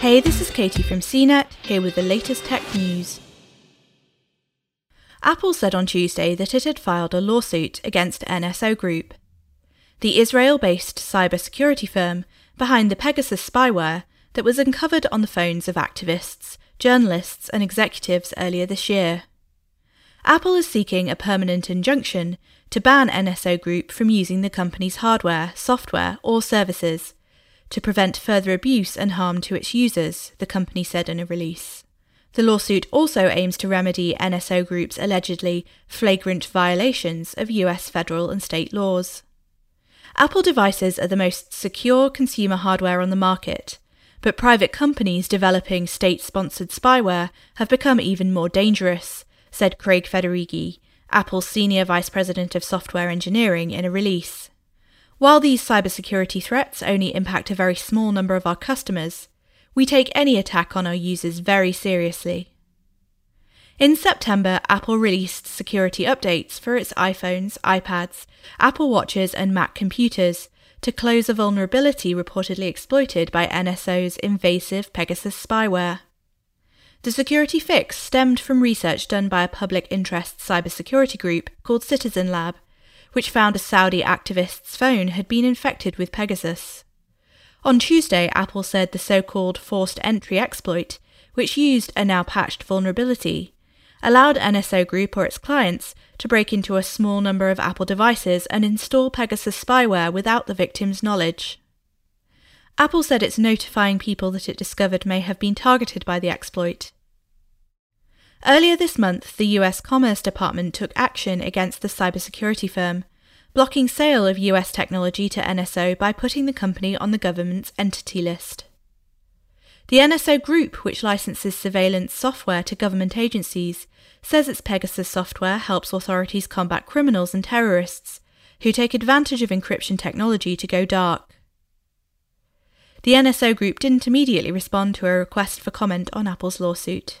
Hey, this is Katie from CNET, here with the latest tech news. Apple said on Tuesday that it had filed a lawsuit against NSO Group. The Israel based cybersecurity firm behind the Pegasus spyware that was uncovered on the phones of activists, journalists, and executives earlier this year. Apple is seeking a permanent injunction to ban NSO Group from using the company's hardware, software, or services to prevent further abuse and harm to its users, the company said in a release. The lawsuit also aims to remedy NSO Group's allegedly flagrant violations of US federal and state laws. Apple devices are the most secure consumer hardware on the market, but private companies developing state sponsored spyware have become even more dangerous, said Craig Federighi, Apple's Senior Vice President of Software Engineering, in a release. While these cybersecurity threats only impact a very small number of our customers, we take any attack on our users very seriously. In September, Apple released security updates for its iPhones, iPads, Apple Watches, and Mac computers to close a vulnerability reportedly exploited by NSO's invasive Pegasus spyware. The security fix stemmed from research done by a public interest cybersecurity group called Citizen Lab, which found a Saudi activist's phone had been infected with Pegasus. On Tuesday, Apple said the so called forced entry exploit, which used a now patched vulnerability, allowed NSO Group or its clients to break into a small number of Apple devices and install Pegasus spyware without the victim's knowledge. Apple said it's notifying people that it discovered may have been targeted by the exploit. Earlier this month, the US Commerce Department took action against the cybersecurity firm, blocking sale of US technology to NSO by putting the company on the government's entity list. The NSO Group, which licenses surveillance software to government agencies, says its Pegasus software helps authorities combat criminals and terrorists who take advantage of encryption technology to go dark. The NSO Group didn't immediately respond to a request for comment on Apple's lawsuit.